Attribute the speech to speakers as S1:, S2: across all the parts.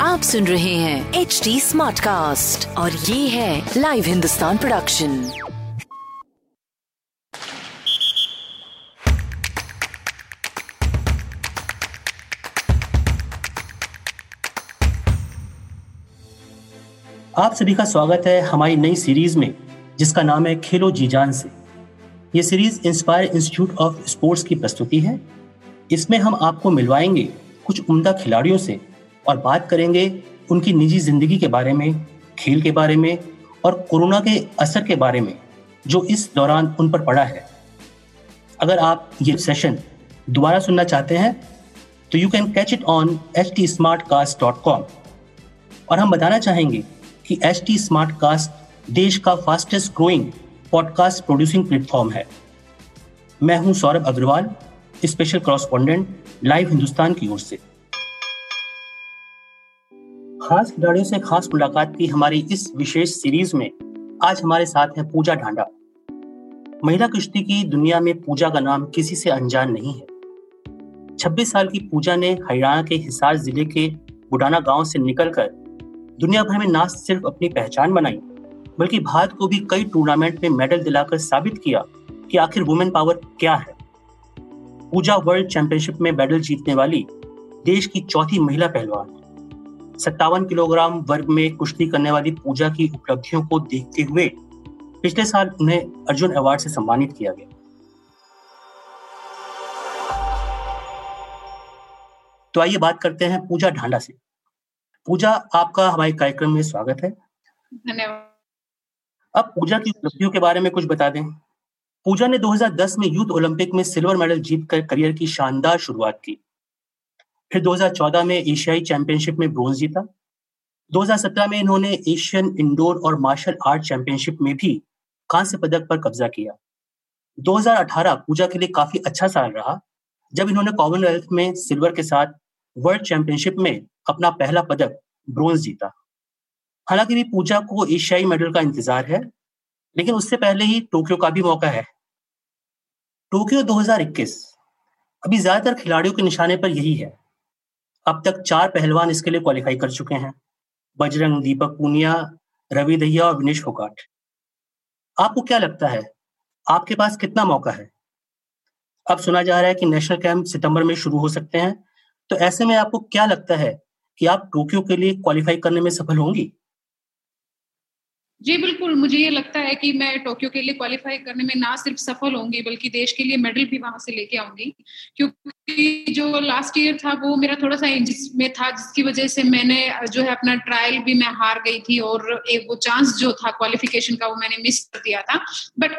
S1: आप सुन रहे हैं एच डी स्मार्ट कास्ट और ये है लाइव हिंदुस्तान प्रोडक्शन
S2: आप सभी का स्वागत है हमारी नई सीरीज़ में, जिसका नाम है खेलो जी जान से। ये series inspire institute of sports की प्रस्तुति है। इसमें हम आपको मिलवाएँगे कुछ उम्दा खिलाड़ियों से और बात करेंगे उनकी निजी ज़िंदगी के बारे में, खेल के बारे में और कोरोना के असर के बारे में, जो इस दौरान उन पर पड़ा है। अगर आप ये सेशन दोबारा सुनना चाहते हैं तो you can catch it on H T smart cast dot com और हम बताना चाहेंगे कि एच टी स्मार्ट कास्ट देश का fastest growing podcast producing platform है। मैं हूँ Saurabh Agarwal special correspondent live Hindustan की ओर से। खास खिलाड़ियों से खास मुलाकात की हमारी इस विशेष सीरीज़ में आज हमारे साथ है पूजा ढांडा। महिला कुश्ती की दुनिया में पूजा का नाम किसी से अनजान नहीं है। 26 साल की पूजा ने हरियाणा के हिसार ज़िले के बुडाना गाँव से निकलकर दुनिया भर में ना सिर्फ़ अपनी पहचान बनाई बल्कि भारत को भी कई टूर्नामेंट में मेडल दिलाकर साबित किया कि आखिर वुमेन पावर क्या है। पूजा वर्ल्ड चैंपियनशिप में मेडल जीतने वाली देश की चौथी महिला पहलवान। सत्तावन किलोग्राम वर्ग में कुश्ती करने वाली पूजा की उपलब्धियों को देखते हुए पिछले साल उन्हें अर्जुन अवार्ड से सम्मानित किया गया। तो आइए बात करते हैं पूजा ढांडा से। पूजा, आपका हमारे कार्यक्रम में स्वागत है।
S3: धन्यवाद।
S2: अब पूजा की उपलब्धियों के बारे में कुछ बता दें। पूजा ने 2010 में यूथ ओलंपिक में सिल्वर मेडल जीतकर करियर की शानदार शुरुआत की। फिर 2014 में एशियाई चैंपियनशिप में ब्रोंज जीता। 2017 में इन्होंने एशियन इंडोर और मार्शल आर्ट चैंपियनशिप में भी कांस्य पदक पर कब्जा किया। 2018 पूजा के लिए काफ़ी अच्छा साल रहा, जब इन्होंने कॉमनवेल्थ में सिल्वर के साथ वर्ल्ड चैंपियनशिप में अपना पहला पदक ब्रोंज जीता। हालाँकि भी पूजा को एशियाई मेडल का इंतज़ार है, लेकिन उससे पहले ही टोक्यो का भी मौका है। टोक्यो 2021 अभी ज़्यादातर खिलाड़ियों के निशाने पर यही है। अब तक चार पहलवान इसके लिए क्वालिफाई कर चुके हैं। बजरंग, दीपक पूनिया, रवि दहिया और विनेश फोगाट। आपको क्या लगता है, आपके पास कितना मौका है? अब सुना जा रहा है कि नेशनल कैंप सितंबर में शुरू हो सकते हैं। तो ऐसे में आपको क्या लगता है कि आप टोक्यो के लिए क्वालिफाई करने में सफल होंगी?
S3: जी, बिल्कुल, मुझे ये लगता है कि मैं टोक्यो के लिए क्वालिफाई करने में ना सिर्फ़ सफल होंगी, बल्कि देश के लिए मेडल भी वहाँ से लेके आऊँगी। क्योंकि जो लास्ट ईयर था, वो मेरा थोड़ा सा इंजिस में था, जिसकी वजह से मैंने, जो है, अपना ट्रायल भी मैं हार गई थी और एक वो चांस जो था क्वालिफिकेशन का, वो मैंने मिस कर दिया था। बट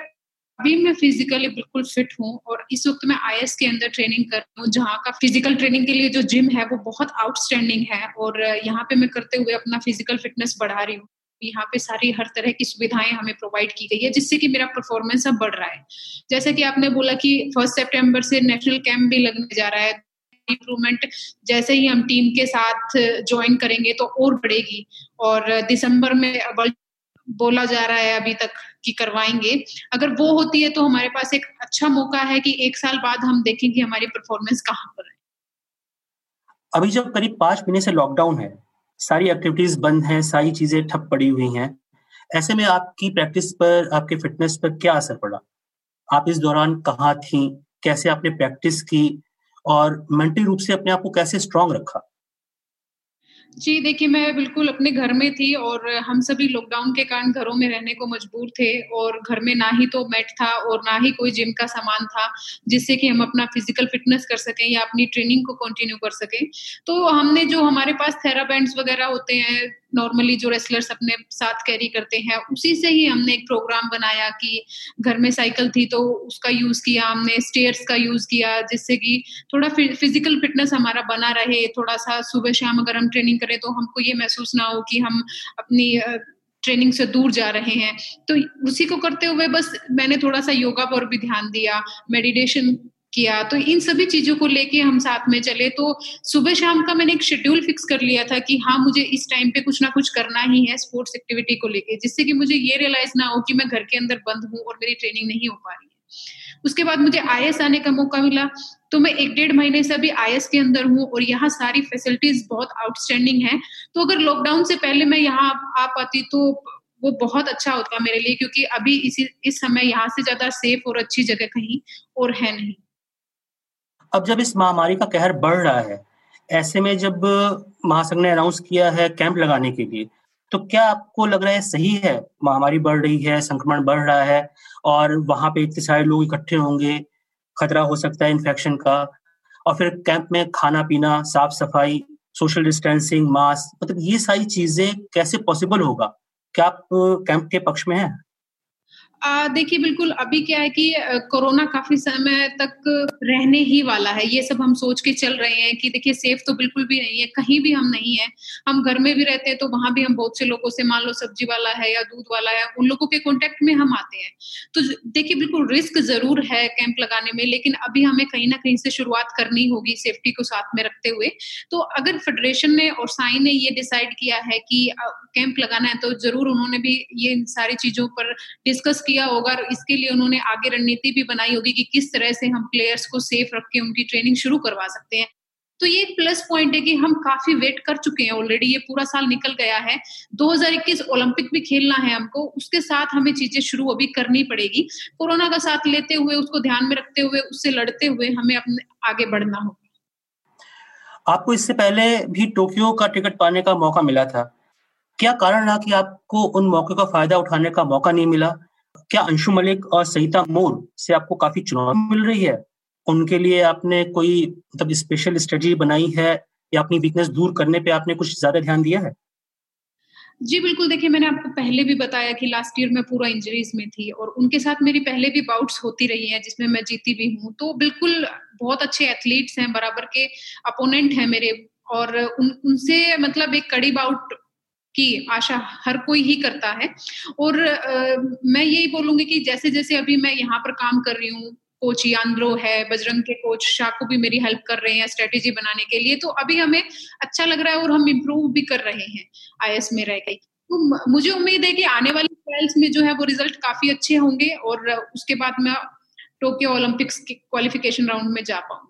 S3: अभी मैं फिजिकली बिल्कुल फिट हूँ और इस वक्त मैं आई के अंदर ट्रेनिंग कर रही हूँ, जहाँ का फ़िज़िकल ट्रेनिंग के लिए जो जिम है, वो बहुत आउटस्टैंडिंग है और यहाँ पे मैं करते हुए अपना फ़िज़िकल फिटनेस बढ़ा रही हूँ। यहाँ पे सारी हर तरह की सुविधाएँ हमें प्रोवाइड की गई है, जिससे कि मेरा परफॉर्मेंस अब बढ़ रहा है। जैसे कि आपने बोला कि फ़र्स्ट सितंबर से नेशनल कैंप भी लगने जा रहा है इम्प्रूवमेंट जैसे ही हम टीम के साथ ज्वाइन करेंगे तो और बढ़ेगी। और दिसंबर में बोला जा रहा है अभी तक कि करवाएँगे। अगर वो होती है तो हमारे पास एक अच्छा मौका है कि एक साल बाद हम देखेंगे हमारी परफॉर्मेंस कहाँ पर है।
S2: अभी जब करीब पाँच महीने से लॉकडाउन है सारी एक्टिविटीज़ बंद हैं, सारी चीज़ें ठप पड़ी हुई हैं। ऐसे में आपकी प्रैक्टिस पर, आपके फिटनेस पर क्या असर पड़ा? आप इस दौरान कहाँ थी? कैसे आपने प्रैक्टिस की? और मेंटल रूप से अपने आप को कैसे स्ट्रांग रखा?
S3: जी, देखिए, मैं बिल्कुल अपने घर में थी और हम सभी लॉकडाउन के कारण घरों में रहने को मजबूर थे और घर में ना ही तो मैट था और ना ही कोई जिम का सामान था जिससे कि हम अपना फ़िज़िकल फिटनेस कर सकें या अपनी ट्रेनिंग को कंटिन्यू कर सकें। तो हमने जो हमारे पास थेराबैंड्स वगैरह होते हैं नॉर्मली जो रेसलर्स अपने साथ कैरी करते हैं, उसी से ही हमने एक प्रोग्राम बनाया कि घर में साइकिल थी तो उसका यूज़ किया, हमने स्टेयर्स का यूज़ किया, जिससे कि थोड़ा फ़िज़िकल फिटनेस हमारा बना रहे, थोड़ा सा सुबह शाम अगर हम ट्रेनिंग करें तो हमको ये महसूस ना हो कि हम अपनी ट्रेनिंग से दूर जा रहे हैं। तो उसी को करते हुए बस मैंने थोड़ा सा योगा पर भी ध्यान दिया मेडिटेशन किया। तो इन सभी चीज़ों को लेके हम साथ में चले। तो सुबह शाम का मैंने एक शेड्यूल फिक्स कर लिया था कि हाँ मुझे इस टाइम पे कुछ ना कुछ करना ही है स्पोर्ट्स एक्टिविटी को लेके, जिससे कि मुझे ये रियलाइज़ ना हो कि मैं घर के अंदर बंद हूँ और मेरी ट्रेनिंग नहीं हो पा रही है। उसके बाद मुझे आईएस आने का मौका मिला। तो मैं एक डेढ़ महीने से अभी आईएस के अंदर हूँ और यहाँ सारी फैसिलिटीज़ बहुत आउटस्टैंडिंग है। तो अगर लॉकडाउन से पहले मैं यहाँ आ पाती तो वो बहुत अच्छा होता मेरे लिए, क्योंकि अभी इसी, इस समय यहाँ से ज़्यादा सेफ़ और अच्छी जगह कहीं और है नहीं।
S2: अब जब इस महामारी का कहर बढ़ रहा है, ऐसे में जब महासंघ ने अनाउंस किया है कैंप लगाने के लिए तो क्या आपको लग रहा है सही है? महामारी बढ़ रही है, संक्रमण बढ़ रहा है, और वहाँ पे इतने सारे लोग इकट्ठे होंगे, खतरा हो सकता है इन्फेक्शन का, और फिर कैंप में खाना पीना, साफ़ सफ़ाई सोशल डिस्टेंसिंग मास्क मतलब ये सारी चीज़ें कैसे पॉसिबल होगा? क्या आप कैंप के पक्ष में हैं?
S3: देखिए, बिल्कुल, अभी क्या है कि कोरोना काफ़ी समय तक रहने ही वाला है। ये सब हम सोच के चल रहे हैं कि देखिए, सेफ़ तो बिल्कुल भी नहीं है, कहीं भी हम नहीं है। हम घर में भी रहते हैं तो वहाँ भी हम बहुत से लोगों से, मान लो सब्ज़ी वाला है या दूध वाला है, उन लोगों के कॉन्टेक्ट में हम आते हैं। तो देखिए, बिल्कुल रिस्क ज़रूर है कैंप लगाने में, लेकिन अभी हमें कहीं ना कहीं से शुरुआत करनी होगी सेफ्टी को साथ में रखते हुए। तो अगर फेडरेशन ने और साई ने ये डिसाइड किया है कि कैंप लगाना है तो ज़रूर उन्होंने भी ये इन सारी चीज़ों पर डिस्कस किया होगा और इसके लिए उन्होंने आगे रणनीति भी बनाई होगी कि किस तरह से हम प्लेयर्स को सेफ़ रख के उनकी ट्रेनिंग शुरू करवा सकते हैं। तो ये एक प्लस पॉइंट है कि हम काफ़ी वेट कर चुके हैं ऑलरेडी ये पूरा साल निकल गया है। 2021 ओलंपिक भी खेलना है हमको, उसके साथ हमें चीज़ें शुरू अभी करनी पड़ेगी। कोरोना का साथ लेते हुए, उसको ध्यान में रखते हुए, उससे लड़ते हुए हमें अपने, आगे बढ़ना होगा।
S2: आपको इससे पहले भी टोक्यो का टिकट पाने का मौका मिला था। क्या कारण रहा कि आपको उन मौके का फ़ायदा उठाने का मौका नहीं मिला? क्या अंशु मलिक और सहिता मोर से आपको काफ़ी चुनौती मिल रही है? उनके लिए आपने कोई मतलब स्पेशल स्ट्रेटजी बनाई है या अपनी वीकनेस दूर करने पे आपने कुछ ज़्यादा ध्यान दिया है?
S3: जी, बिल्कुल। देखिए, मैंने आपको पहले भी बताया कि लास्ट ईयर में पूरा इंजरीज में थी और उनके साथ मेरी पहले भी बाउट्स होती रही हैं, जिसमें मैं जीती भी हूँ। तो बिल्कुल बहुत अच्छे एथलीट्स हैं, बराबर के अपोनेंट हैं मेरे और उन, उनसे मतलब एक कड़ी बाउट की आशा हर कोई ही करता है। और आ, मैं यही बोलूँगी कि जैसे जैसे अभी मैं यहाँ पर काम कर रही हूँ कोच यांद्रो है बजरंग के कोच शाकू भी मेरी हेल्प कर रहे हैं स्ट्रेटेजी बनाने के लिए तो अभी हमें अच्छा लग रहा है और हम इम्प्रूव भी कर रहे हैं आईएस में रह गई तो मुझे उम्मीद है कि आने वाले ट्रायल्स में जो है वो रिज़ल्ट काफ़ी अच्छे होंगे और उसके बाद मैं टोक्यो ओलंपिक्स के क्वालिफिकेशन राउंड में जा पाऊँगी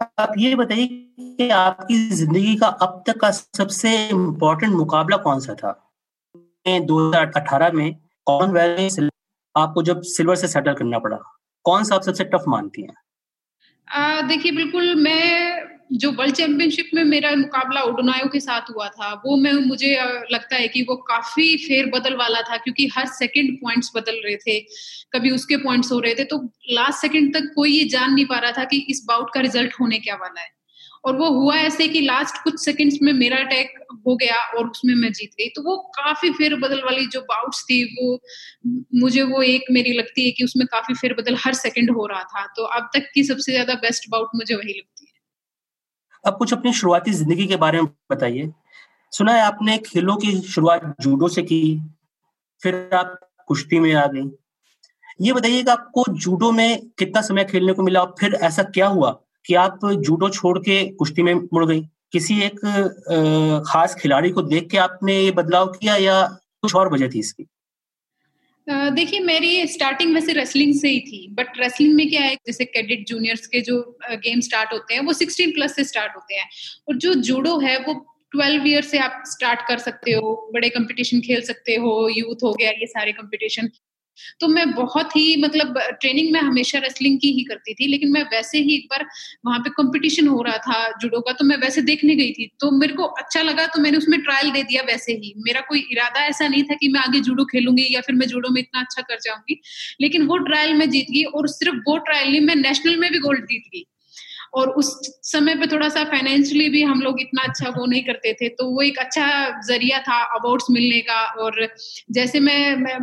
S2: आप ये बताइए कि आपकी ज़िंदगी का अब तक का सबसे इम्पोर्टेंट मुकाबला कौन सा था? 2018 में कौन वैल्यू आपको जब सिल्वर से सेटल करना पड़ा, कौन सा आप सबसे टफ मानती
S3: हैं? देखिए, बिल्कुल मैं जो वर्ल्ड चैंपियनशिप में मेरा मुकाबला ओडोनायो के साथ हुआ था, वो मैं, मुझे लगता है कि वो काफ़ी फेर बदल वाला था क्योंकि हर सेकंड पॉइंट्स बदल रहे थे, कभी उसके पॉइंट्स हो रहे थे तो लास्ट सेकंड तक कोई ये जान नहीं पा रहा था कि इस बाउट का रिज़ल्ट होने क्या वाला है। और वो हुआ ऐसे कि लास्ट कुछ सेकंड्स में मेरा अटैक हो गया और उसमें मैं जीत गई। तो वो काफ़ी फेर बदल वाली जो बाउट्स थी, वो मुझे, वो एक मेरी लगती है कि उसमें काफ़ी फेर बदल हर सेकंड हो रहा था। तो अब तक की सबसे ज़्यादा बेस्ट बाउट मुझे वही लगती
S2: अब कुछ अपनी शुरुआती ज़िंदगी के बारे में बताइए। सुना है आपने खेलों की शुरुआत जूडो से की, फिर आप कुश्ती में आ गई। ये बताइए कि आपको जूडो में कितना समय खेलने को मिला और फिर ऐसा क्या हुआ कि आप जूडो छोड़ के कुश्ती में मुड़ गई? किसी एक खास खिलाड़ी को देख के आपने ये बदलाव किया या कुछ और वजह थी इसकी?
S3: देखिए, मेरी स्टार्टिंग वैसे रेसलिंग से ही थी बट रेसलिंग में क्या है, जैसे कैडेट जूनियर्स के जो गेम स्टार्ट होते हैं, वो 16 प्लस से स्टार्ट होते हैं, और जो जूडो है, वो 12 ईयर से आप स्टार्ट कर सकते हो, बड़े कंपटीशन खेल सकते हो यूथ हो गया, ये सारे कंपटीशन तो मैं बहुत ही मतलब ट्रेनिंग में हमेशा रेसलिंग की ही करती थी, लेकिन मैं वैसे ही एक बार वहाँ पे कंपटीशन हो रहा था जुडो का तो मैं वैसे देखने गई थी। तो मेरे को अच्छा लगा तो मैंने उसमें ट्रायल दे दिया वैसे ही। मेरा कोई इरादा ऐसा नहीं था कि मैं आगे जुडो खेलूँगी या फिर मैं जुडो में इतना अच्छा कर जाऊँगी, लेकिन वो ट्रायल में जीत गई और सिर्फ़ वो ट्रायल नहीं, मैं नेशनल में भी गोल्ड जीत गई। और उस समय पे थोड़ा सा फाइनेंशियली भी हम लोग इतना अच्छा वो नहीं करते थे तो वो एक अच्छा ज़रिया था अवार्ड्स मिलने का और जैसे मैं, मैं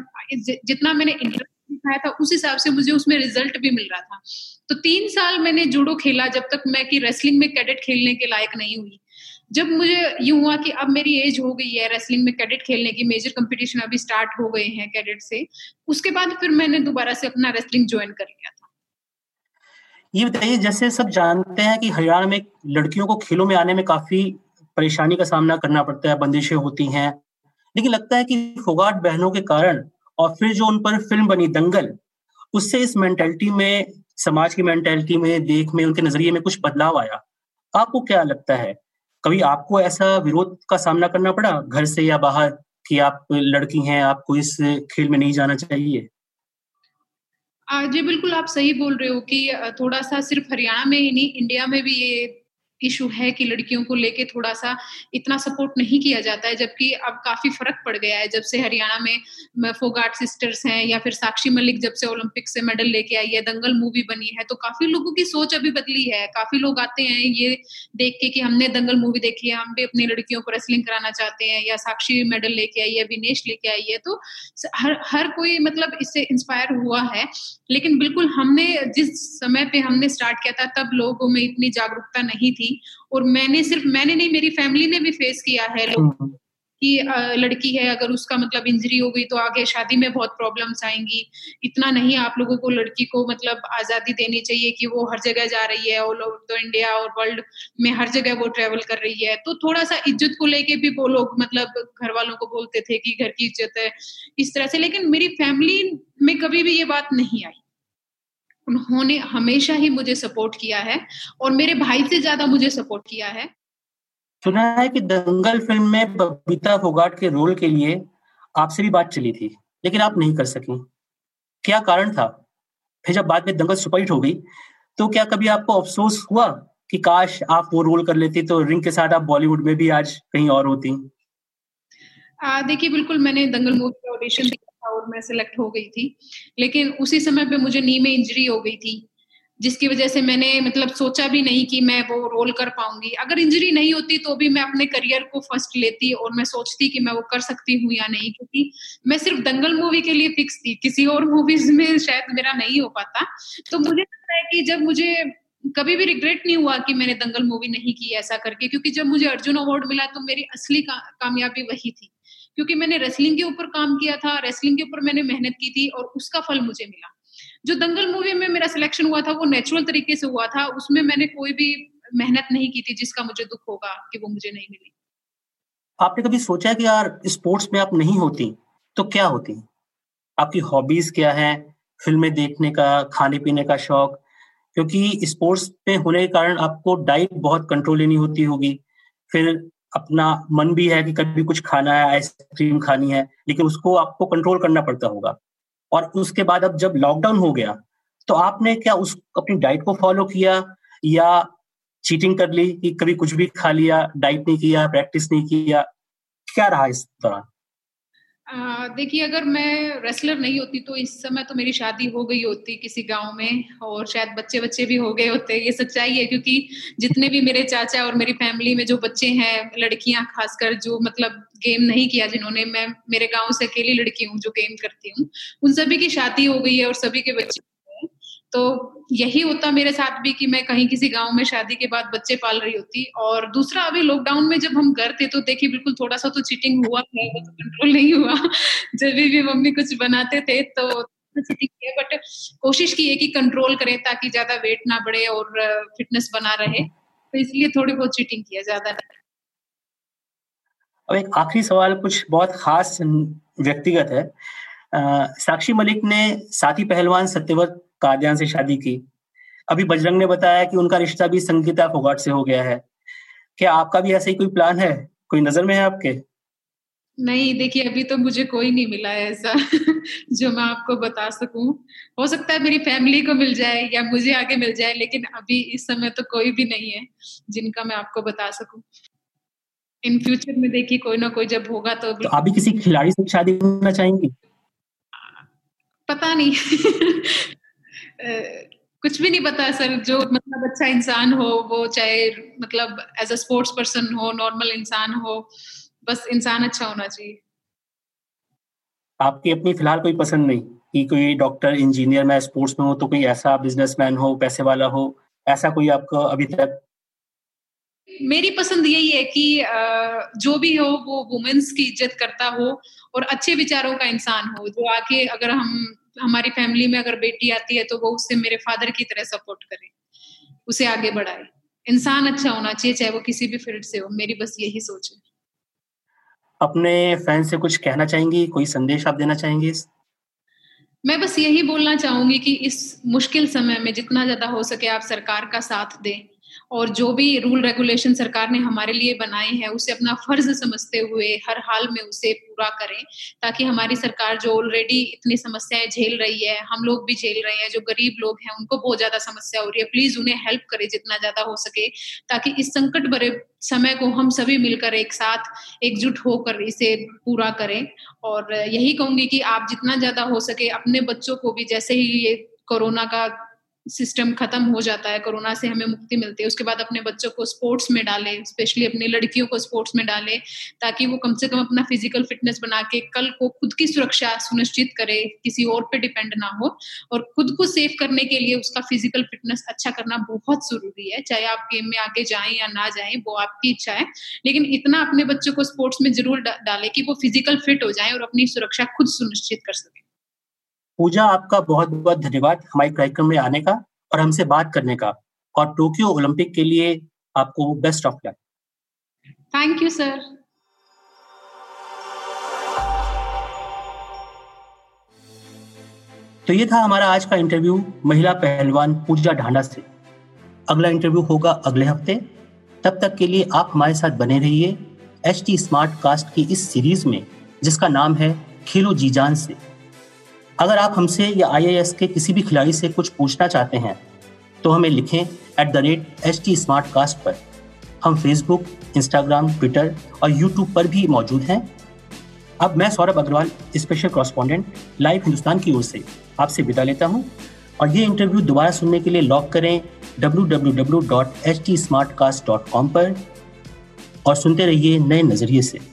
S3: जितना मैंने इंटरेस्ट दिखाया था उस हिसाब से मुझे उसमें रिज़ल्ट भी मिल रहा था। तो तीन साल मैंने जूडो खेला जब तक मैं कि रेसलिंग में कैडेट खेलने के लायक नहीं हुई। जब मुझे यूँ हुआ कि अब मेरी एज हो गई है रेसलिंग में कैडेट खेलने की मेजर कंपटीशन अभी स्टार्ट हो गए हैं कैडेट से उसके बाद फिर मैंने दोबारा से अपना रेसलिंग ज्वाइन कर लिया था।
S2: ये बताइए, जैसे सब जानते हैं कि हरियाणा में लड़कियों को खेलों में आने में काफ़ी परेशानी का सामना करना पड़ता है, बंदिशें होती हैं। लेकिन लगता है कि फोगाट बहनों के कारण और फिर जो उन पर फ़िल्म बनी दंगल, उससे इस मेंटेलिटी में, समाज की मेंटेलिटी में, देख में, उनके नज़रिए में कुछ बदलाव आया। आपको क्या लगता है? कभी आपको ऐसा विरोध का सामना करना पड़ा, घर से या बाहर, कि आप लड़की हैं, आपको इस खेल में नहीं जाना चाहिए?
S3: जी, बिल्कुल आप सही बोल रहे हो कि थोड़ा सा सिर्फ़ हरियाणा में ही नहीं, इंडिया में भी ये इशू है कि लड़कियों को लेके थोड़ा सा इतना सपोर्ट नहीं किया जाता है, जबकि अब काफ़ी फ़र्क पड़ गया है। जब से हरियाणा में फोगाट सिस्टर्स हैं या फिर साक्षी मलिक जब से ओलंपिक से मेडल लेके आई है, दंगल मूवी बनी है तो काफ़ी लोगों की सोच अभी बदली है। काफ़ी लोग आते हैं ये देख के कि हमने दंगल मूवी देखी है, हम भी अपनी लड़कियों को रेसलिंग कराना चाहते हैं या साक्षी मेडल लेके आई है विनेश लेके आई है तो हर हर कोई मतलब इससे इंस्पायर हुआ है। लेकिन बिल्कुल हमने जिस समय पे हमने स्टार्ट किया था, तब लोगों में इतनी जागरूकता नहीं थी। और मैंने सिर्फ़ मैंने नहीं मेरी फैमिली ने भी फेस किया है लोग हम्म। कि लड़की है अगर उसका मतलब इंजरी हो गई तो आगे शादी में बहुत प्रॉब्लम्स आएँगी। इतना नहीं आप लोगों को लड़की को मतलब आज़ादी देनी चाहिए कि वो हर जगह जा रही है ऑल ओवर तो इंडिया और वर्ल्ड में हर जगह वो ट्रेवल कर रही है। तो थोड़ा सा इज़्ज़त को लेके भी वो लोग मतलब घर वालों को बोलते थे कि घर की इज़्ज़त है इस तरह से। लेकिन मेरी फैमिली में कभी भी ये बात नहीं आई। उन्होंने हमेशा ही मुझे सपोर्ट किया है और मेरे भाई से ज़्यादा मुझे सपोर्ट किया है।
S2: सुना है कि दंगल फ़िल्म में बबीता फोगाट के रोल के लिए आपसे भी बात चली थी लेकिन आप नहीं कर सकी। क्या कारण था? फिर जब बाद में दंगल सुपरहिट हो गई तो क्या कभी आपको अफसोस हुआ कि काश आप वो रोल कर लेती तो रिंग के साथ आप बॉलीवुड में भी आज कहीं और होती?
S3: देखिए बिल्कुल मैंने दंगल मूवी का ऑडिशन दिया था और मैं सिलेक्ट हो गई थी। लेकिन उसी समय पे मुझे नी में इंजरी हो गई थी जिसकी वजह से मैंने मतलब सोचा भी नहीं कि मैं वो रोल कर पाऊँगी। अगर इंजरी नहीं होती तो भी मैं अपने करियर को फ़र्स्ट लेती और मैं सोचती कि मैं वो कर सकती हूँ या नहीं क्योंकि मैं सिर्फ़ दंगल मूवी के लिए फिक्स थी किसी और मूवीज़ में शायद मेरा नहीं हो पाता। तो मुझे लगता है कि जब मुझे कभी भी रिग्रेट नहीं हुआ कि मैंने दंगल मूवी नहीं की ऐसा करके क्योंकि जब मुझे अर्जुन अवार्ड मिला तो मेरी असली का, कामयाबी वही थी। क्योंकि मैंने रेसलिंग के ऊपर काम किया था रेसलिंग के ऊपर मैंने मेहनत की थी और उसका फल मुझे मिला। जो दंगल मूवी में मेरा सिलेक्शन हुआ था, वो नेचुरल तरीके से हुआ था, उसमें मैंने कोई भी मेहनत नहीं की थी जिसका मुझे दुख होगा कि वो मुझे नहीं मिली।
S2: आपने कभी सोचा कि यार स्पोर्ट्स में आप नहीं होती तो क्या होती? आपकी हॉबीज क्या है? फ़िल्में देखने का, खाने पीने का शौक? क्योंकि स्पोर्ट्स में होने के कारण आपको डाइट बहुत कंट्रोल लेनी होती होगी। फिर अपना मन भी है कि कभी कुछ खाना है आइसक्रीम खानी है, लेकिन उसको आपको कंट्रोल करना पड़ता होगा। और उसके बाद अब जब लॉकडाउन हो गया तो आपने क्या उस, अपनी डाइट को फॉलो किया या चीटिंग कर ली कि कभी कुछ भी खा लिया डाइट नहीं किया प्रैक्टिस नहीं किया? क्या रहा इस दौरान?
S3: देखिए, अगर मैं रेसलर नहीं होती तो इस समय तो मेरी शादी हो गई होती किसी गाँव में और शायद बच्चे बच्चे भी हो गए होते, ये सच्चाई है क्योंकि जितने भी मेरे चाचा और मेरी फैमिली में जो बच्चे हैं, लड़कियाँ खासकर जो मतलब गेम नहीं किया जिन्होंने, मैं मेरे गाँव से अकेली लड़की हूँ जो गेम करती हूँ, उन सभी की शादी हो गई है और सभी के बच्चे तो यही होता मेरे साथ भी कि मैं कहीं किसी गाँव में शादी के बाद बच्चे पाल रही होती और दूसरा अभी लॉकडाउन में जब हम घर थे तो देखिए बिल्कुल थोड़ा सा तो चीटिंग हुआ है तो कंट्रोल नहीं हुआ। जब भी मम्मी कुछ बनाते थे तो चीटिंग किया बट कोशिश की है कि कंट्रोल करें ताकि ज़्यादा वेट ना बढ़े और फिटनेस बना रहे। तो इसलिए थोड़ी बहुत चीटिंग किया, ज़्यादा
S2: अब एक आखिरी सवाल कुछ बहुत खास व्यक्तिगत है। साक्षी मलिक ने साथी पहलवान सत्यवत कादियान से शादी की। अभी बजरंग ने बताया कि उनका रिश्ता भी संगीता फोगाट से हो गया है। क्या आपका भी ऐसा ही कोई प्लान है? कोई नज़र में है आपके?
S3: नहीं देखिए अभी तो मुझे कोई नहीं मिला है ऐसा जो मैं आपको बता सकूँ। हो सकता है मेरी फैमिली को मिल जाए या मुझे आगे मिल जाए लेकिन अभी इस समय तो कोई भी नहीं है जिनका मैं आपको बता सकूँ। इन फ्यूचर में देखिए कोई ना कोई जब होगा तो,
S2: तो अभी किसी खिलाड़ी से शादी करना चाहेंगी?
S3: पता नहीं। कुछ भी नहीं पता सर जो मतलब अच्छा इंसान हो वो चाहे मतलब एज अ स्पोर्ट्स पर्सन हो नॉर्मल इंसान हो बस इंसान अच्छा होना चाहिए।
S2: आपकी अपनी फ़िलहाल कोई पसंद नहीं कि कोई डॉक्टर इंजीनियर में स्पोर्ट्स में हो तो कोई ऐसा बिजनेसमैन हो पैसे वाला हो ऐसा कोई आपका अभी तक?
S3: मेरी पसंद यही है कि जो भी हो वो वुमेन्स की इज़्ज़त करता हो और अच्छे विचारों का इंसान हो जो आके अगर हम हमारी फैमिली में अगर बेटी आती है तो वो उससे मेरे फादर की तरह सपोर्ट करे। उसे आगे बढ़ाए। इंसान अच्छा होना चाहिए चाहे वो किसी भी फ़ील्ड से हो। मेरी बस यही सोच है।
S2: अपने फ़ैन से कुछ कहना चाहेंगी? कोई संदेश आप देना चाहेंगे
S3: मैं बस यही बोलना चाहूँगी कि इस मुश्किल समय में जितना ज़्यादा हो सके आप सरकार का साथ दें। और जो भी रूल रेगुलेशन सरकार ने हमारे लिए बनाए हैं, उसे अपना फ़र्ज़ समझते हुए हर हाल में उसे पूरा करें, ताकि हमारी सरकार जो ऑलरेडी इतनी समस्याएँ झेल रही है, हम लोग भी झेल रहे हैं, जो गरीब लोग हैं, उनको बहुत ज़्यादा समस्या हो रही है। प्लीज़ उन्हें हेल्प करें जितना ज़्यादा हो सके, ताकि इस संकट भरे समय को हम सभी मिलकर एक साथ एकजुट होकर इसे पूरा करें। और यही कहूँगी कि आप जितना ज़्यादा हो सके, अपने बच्चों को भी जैसे ही ये कोरोना का सिस्टम खत्म हो जाता है, कोरोना से हमें मुक्ति मिलती है। उसके बाद अपने बच्चों को स्पोर्ट्स में डाले स्पेशली अपनी लड़कियों को स्पोर्ट्स में डाले, ताकि वो कम से कम अपना फ़िज़िकल फिटनेस बना के कल को खुद की सुरक्षा सुनिश्चित करे, किसी और पे डिपेंड ना हो। और खुद को सेव करने के लिए उसका फ़िज़िकल फिटनेस अच्छा करना बहुत ज़रूरी है। चाहे आप गेम में आगे जाए या ना जाए, वो आपकी इच्छा है। लेकिन इतना अपने बच्चों को स्पोर्ट्स में ज़रूर डाले कि वो फ़िज़िकल फिट हो जाए और अपनी सुरक्षा खुद सुनिश्चित कर सके।
S2: पूजा आपका बहुत बहुत धन्यवाद हमारे कार्यक्रम में आने का और हमसे बात करने का। और टोक्यो ओलंपिक के लिए आपको best of luck
S3: thank you sir
S2: तो ये था हमारा आज का इंटरव्यू महिला पहलवान पूजा ढांडा से। अगला इंटरव्यू होगा अगले हफ़्ते। तब तक के लिए आप हमारे साथ बने रहिए एच टी स्मार्ट कास्ट की इस सीरीज़ में जिसका नाम है खेलो जी जान से। अगर आप हमसे या आई के किसी भी खिलाड़ी से कुछ पूछना चाहते हैं तो हमें लिखें at the rate H T smart cast पर। हम फेसबुक इंस्टाग्राम ट्विटर और यूट्यूब पर भी मौजूद हैं। अब मैं Saurabh Agarwal special correspondent live Hindustan की ओर से आपसे विदा लेता हूँ और ये इंटरव्यू दोबारा सुनने के लिए लॉग करें www.htsmartcast.com पर और सुनते रहिए नए नज़रिए से।